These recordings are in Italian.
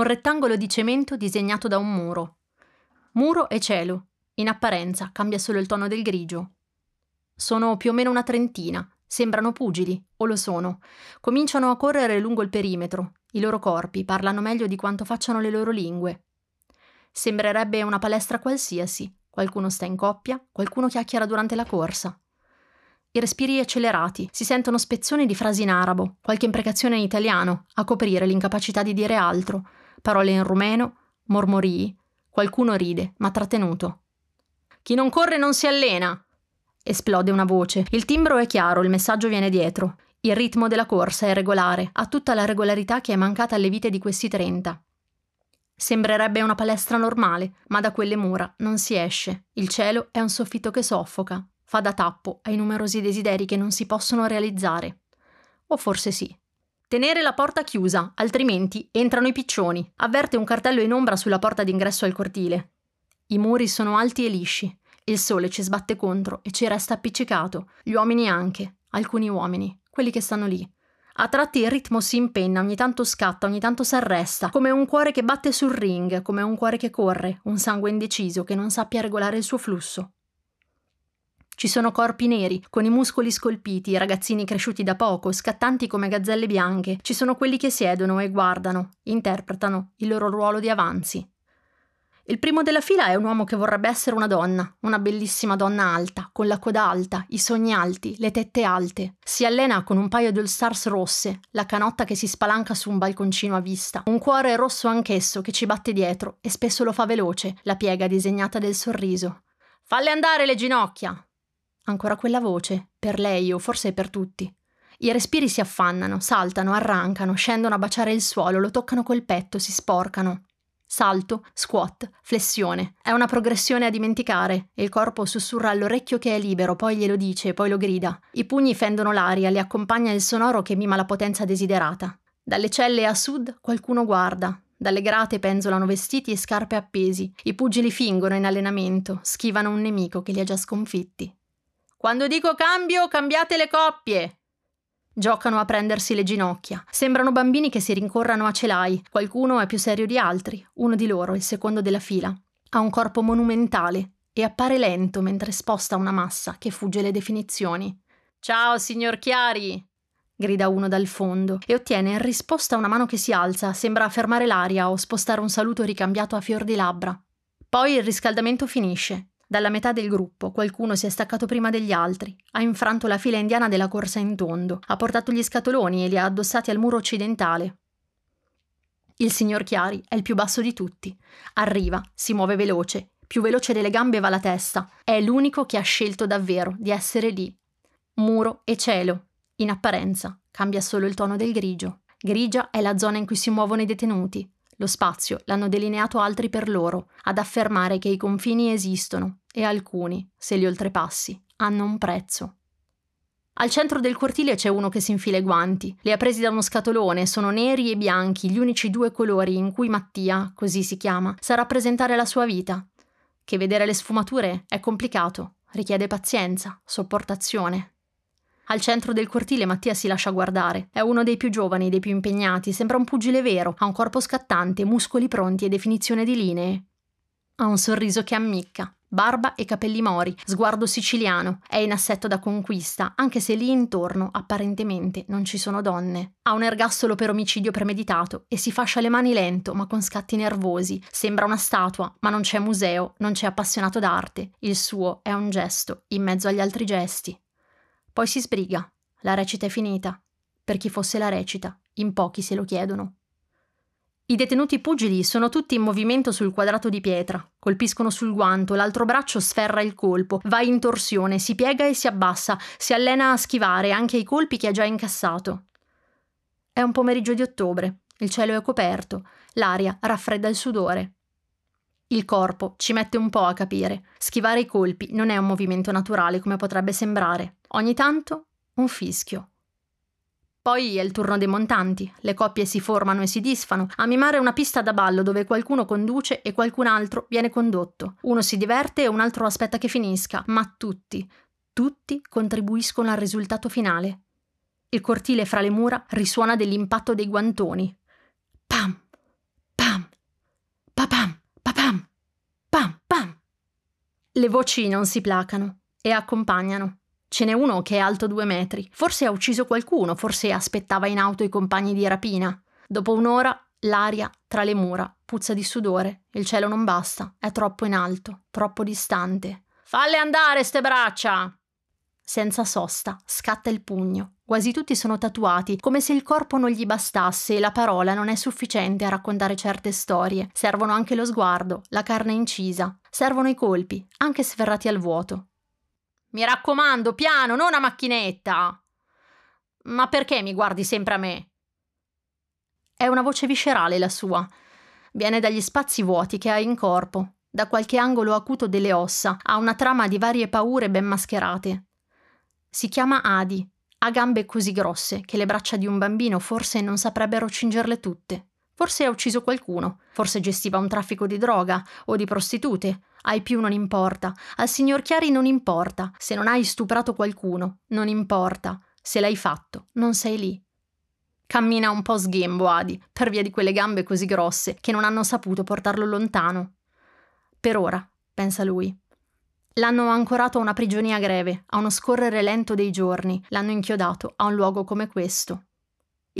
un rettangolo di cemento disegnato da un muro. Muro e cielo. In apparenza cambia solo il tono del grigio. Sono più o meno una trentina. Sembrano pugili, o lo sono. Cominciano a correre lungo il perimetro. I loro corpi parlano meglio di quanto facciano le loro lingue. Sembrerebbe una palestra qualsiasi. Qualcuno sta in coppia, qualcuno chiacchiera durante la corsa. I respiri accelerati, si sentono spezzoni di frasi in arabo, qualche imprecazione in italiano, a coprire l'incapacità di dire altro, parole in rumeno, mormorii. Qualcuno ride, ma trattenuto. Chi non corre non si allena! Esplode una voce. Il timbro è chiaro, il messaggio viene dietro. Il ritmo della corsa è regolare, ha tutta la regolarità che è mancata alle vite di questi trenta. Sembrerebbe una palestra normale, ma da quelle mura non si esce. Il cielo è un soffitto che soffoca, fa da tappo ai numerosi desideri che non si possono realizzare. O forse sì. Tenere la porta chiusa, altrimenti entrano i piccioni. Avverte un cartello in ombra sulla porta d'ingresso al cortile. I muri sono alti e lisci. Il sole ci sbatte contro e ci resta appiccicato. Gli uomini anche. Alcuni uomini. Quelli che stanno lì. A tratti il ritmo si impenna, ogni tanto scatta, ogni tanto s'arresta, come un cuore che batte sul ring, come un cuore che corre, un sangue indeciso che non sappia regolare il suo flusso. Ci sono corpi neri, con i muscoli scolpiti, ragazzini cresciuti da poco, scattanti come gazzelle bianche. Ci sono quelli che siedono e guardano, interpretano il loro ruolo di avanzi. Il primo della fila è un uomo che vorrebbe essere una donna, una bellissima donna alta, con la coda alta, i sogni alti, le tette alte. Si allena con un paio di all stars rosse, la canotta che si spalanca su un balconcino a vista, un cuore rosso anch'esso che ci batte dietro e spesso lo fa veloce, la piega disegnata del sorriso. Falle andare le ginocchia! Ancora quella voce, per lei o forse per tutti. I respiri si affannano, saltano, arrancano, scendono a baciare il suolo, lo toccano col petto, si sporcano. Salto, squat, flessione. È una progressione a dimenticare il corpo sussurra all'orecchio che è libero, poi glielo dice, poi lo grida. I pugni fendono l'aria, le accompagna il sonoro che mima la potenza desiderata. Dalle celle a sud qualcuno guarda. Dalle grate penzolano vestiti e scarpe appesi. I pugili fingono in allenamento, schivano un nemico che li ha già sconfitti. Quando dico cambio, cambiate le coppie, Giocano a prendersi le ginocchia. Sembrano bambini che si rincorrano a celai. Qualcuno è più serio di altri. Uno di loro, il secondo della fila, ha un corpo monumentale e appare lento mentre sposta una massa che fugge le definizioni. Ciao, signor Chiari! grida uno dal fondo e ottiene in risposta una mano che si alza, sembra fermare l'aria o spostare un saluto ricambiato a fior di labbra. Poi il riscaldamento finisce dalla metà del gruppo qualcuno si è staccato prima degli altri, ha infranto la fila indiana della corsa in tondo, ha portato gli scatoloni e li ha addossati al muro occidentale. Il signor Chiari è il più basso di tutti. Arriva, si muove veloce, più veloce delle gambe va la testa. È l'unico che ha scelto davvero di essere lì. Muro e cielo. In apparenza cambia solo il tono del grigio. Grigia è la zona in cui si muovono i detenuti. Lo spazio l'hanno delineato altri per loro, ad affermare che i confini esistono e alcuni, se li oltrepassi, hanno un prezzo. Al centro del cortile c'è uno che si infila i guanti. Li ha presi da uno scatolone, sono neri e bianchi, gli unici due colori in cui Mattia, così si chiama, sa rappresentare la sua vita. Che vedere le sfumature è complicato, richiede pazienza, sopportazione. Al centro del cortile Mattia si lascia guardare. È uno dei più giovani, dei più impegnati, sembra un pugile vero, ha un corpo scattante, muscoli pronti e definizione di linee. Ha un sorriso che ammicca, barba e capelli mori, sguardo siciliano, è in assetto da conquista, anche se lì intorno apparentemente non ci sono donne. Ha un ergastolo per omicidio premeditato e si fascia le mani lento, ma con scatti nervosi. Sembra una statua, ma non c'è museo, non c'è appassionato d'arte. Il suo è un gesto, in mezzo agli altri gesti. Poi si sbriga. La recita è finita. Per chi fosse la recita, in pochi se lo chiedono. I detenuti pugili sono tutti in movimento sul quadrato di pietra, colpiscono sul guanto, l'altro braccio sferra il colpo, va in torsione, si piega e si abbassa, si allena a schivare anche i colpi che ha già incassato. È un pomeriggio di ottobre, il cielo è coperto, l'aria raffredda il sudore. Il corpo ci mette un po' a capire. Schivare i colpi non è un movimento naturale come potrebbe sembrare. Ogni tanto un fischio. Poi è il turno dei montanti, le coppie si formano e si disfano, a mimare una pista da ballo dove qualcuno conduce e qualcun altro viene condotto. Uno si diverte e un altro aspetta che finisca, ma tutti, tutti contribuiscono al risultato finale. Il cortile fra le mura risuona dell'impatto dei guantoni. Pam, pam, papam, papam, pam, pam. Le voci non si placano e accompagnano. Ce n'è uno che è alto due metri. Forse ha ucciso qualcuno, forse aspettava in auto i compagni di rapina. Dopo un'ora, l'aria tra le mura puzza di sudore. Il cielo non basta, è troppo in alto, troppo distante. Falle andare ste braccia! Senza sosta, scatta il pugno. Quasi tutti sono tatuati, come se il corpo non gli bastasse e la parola non è sufficiente a raccontare certe storie. Servono anche lo sguardo, la carne incisa. Servono i colpi, anche sferrati al vuoto. Mi raccomando, piano, non a macchinetta. Ma perché mi guardi sempre a me? È una voce viscerale la sua. Viene dagli spazi vuoti che ha in corpo, da qualche angolo acuto delle ossa, ha una trama di varie paure ben mascherate. Si chiama Adi, ha gambe così grosse che le braccia di un bambino forse non saprebbero cingerle tutte. Forse ha ucciso qualcuno, forse gestiva un traffico di droga o di prostitute, ai più non importa. Al signor Chiari non importa. Se non hai stuprato qualcuno, non importa. Se l'hai fatto, non sei lì. Cammina un po' sghembo Adi, per via di quelle gambe così grosse che non hanno saputo portarlo lontano. Per ora, pensa lui. L'hanno ancorato a una prigionia greve, a uno scorrere lento dei giorni, l'hanno inchiodato a un luogo come questo.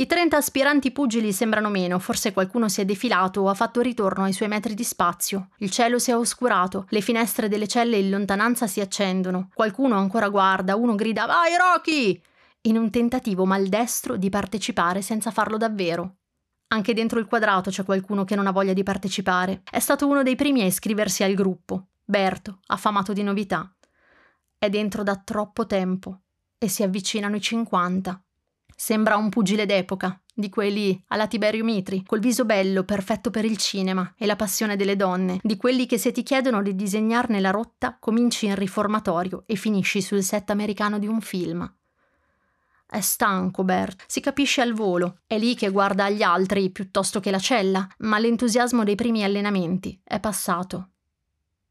I 30 aspiranti pugili sembrano meno, forse qualcuno si è defilato o ha fatto ritorno ai suoi metri di spazio. Il cielo si è oscurato, le finestre delle celle in lontananza si accendono. Qualcuno ancora guarda, uno grida Vai Rocky! in un tentativo maldestro di partecipare senza farlo davvero. Anche dentro il quadrato c'è qualcuno che non ha voglia di partecipare. È stato uno dei primi a iscriversi al gruppo. Berto, affamato di novità. È dentro da troppo tempo e si avvicinano i 50. Sembra un pugile d'epoca, di quelli alla Tiberio Mitri, col viso bello, perfetto per il cinema e la passione delle donne, di quelli che se ti chiedono di disegnarne la rotta, cominci in riformatorio e finisci sul set americano di un film. È stanco Bert, si capisce al volo, è lì che guarda agli altri piuttosto che la cella, ma l'entusiasmo dei primi allenamenti è passato.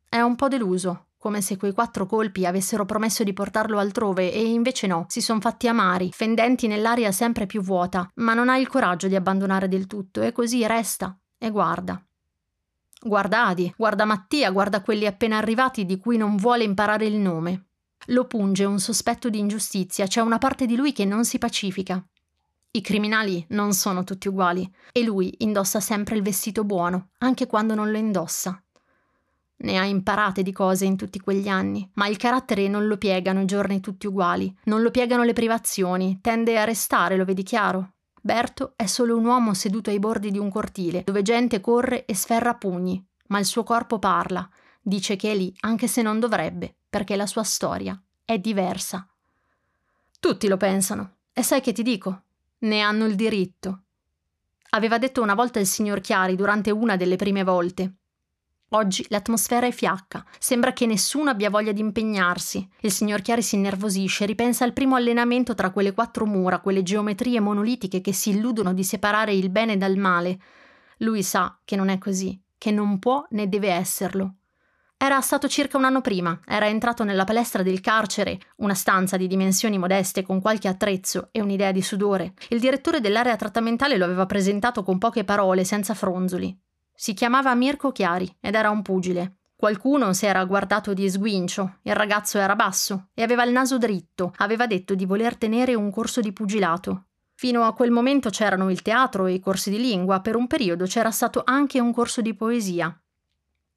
È un po' deluso, come se quei quattro colpi avessero promesso di portarlo altrove e invece no, si son fatti amari, fendenti nell'aria sempre più vuota, ma non ha il coraggio di abbandonare del tutto e così resta e guarda. Guarda Adi, guarda Mattia, guarda quelli appena arrivati di cui non vuole imparare il nome. Lo punge un sospetto di ingiustizia, c'è una parte di lui che non si pacifica. I criminali non sono tutti uguali e lui indossa sempre il vestito buono, anche quando non lo indossa. Ne ha imparate di cose in tutti quegli anni, ma il carattere non lo piegano i giorni tutti uguali, non lo piegano le privazioni, tende a restare, lo vedi chiaro. Berto è solo un uomo seduto ai bordi di un cortile, dove gente corre e sferra pugni, ma il suo corpo parla, dice che è lì, anche se non dovrebbe, perché la sua storia è diversa. Tutti lo pensano, e sai che ti dico? Ne hanno il diritto. Aveva detto una volta il signor Chiari durante una delle prime volte. Oggi l'atmosfera è fiacca, sembra che nessuno abbia voglia di impegnarsi. Il signor Chiari si innervosisce, ripensa al primo allenamento tra quelle quattro mura, quelle geometrie monolitiche che si illudono di separare il bene dal male. Lui sa che non è così, che non può né deve esserlo. Era stato circa un anno prima, era entrato nella palestra del carcere, una stanza di dimensioni modeste con qualche attrezzo e un'idea di sudore. Il direttore dell'area trattamentale lo aveva presentato con poche parole, senza fronzoli. Si chiamava Mirko Chiari ed era un pugile. Qualcuno si era guardato di sguincio, il ragazzo era basso e aveva il naso dritto, aveva detto di voler tenere un corso di pugilato. Fino a quel momento c'erano il teatro e i corsi di lingua, per un periodo c'era stato anche un corso di poesia.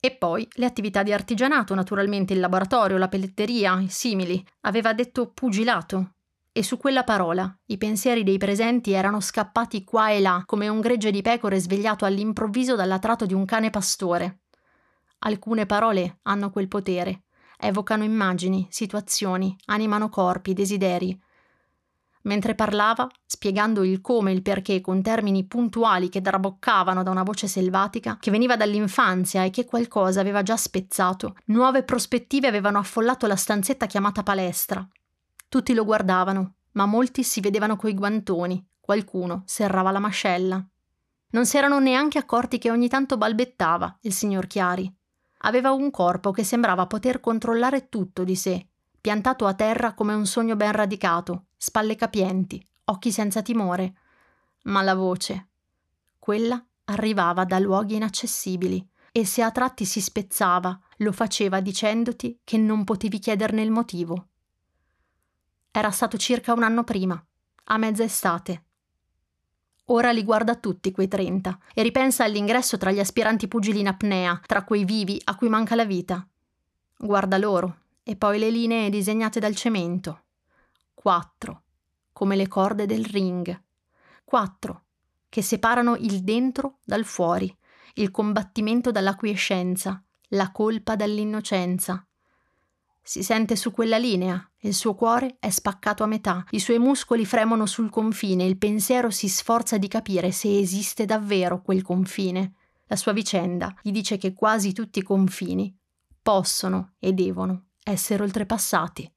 E poi le attività di artigianato, naturalmente il laboratorio, la pelletteria, i simili. Aveva detto pugilato, e su quella parola i pensieri dei presenti erano scappati qua e là come un gregge di pecore svegliato all'improvviso dall'atrato di un cane pastore. Alcune parole hanno quel potere, evocano immagini, situazioni, animano corpi, desideri. Mentre parlava, spiegando il come e il perché con termini puntuali che traboccavano da una voce selvatica, che veniva dall'infanzia e che qualcosa aveva già spezzato, nuove prospettive avevano affollato la stanzetta chiamata palestra, tutti lo guardavano, ma molti si vedevano coi guantoni, qualcuno serrava la mascella. Non si erano neanche accorti che ogni tanto balbettava il signor Chiari. Aveva un corpo che sembrava poter controllare tutto di sé, piantato a terra come un sogno ben radicato, spalle capienti, occhi senza timore. Ma la voce, quella arrivava da luoghi inaccessibili e se a tratti si spezzava, lo faceva dicendoti che non potevi chiederne il motivo. Era stato circa un anno prima, a mezza estate. Ora li guarda tutti quei trenta e ripensa all'ingresso tra gli aspiranti pugili in apnea, tra quei vivi a cui manca la vita. Guarda loro e poi le linee disegnate dal cemento. Quattro, come le corde del ring. Quattro, che separano il dentro dal fuori, il combattimento dalla quiescenza, la colpa dall'innocenza. Si sente su quella linea, il suo cuore è spaccato a metà, i suoi muscoli fremono sul confine, il pensiero si sforza di capire se esiste davvero quel confine. La sua vicenda gli dice che quasi tutti i confini possono e devono essere oltrepassati.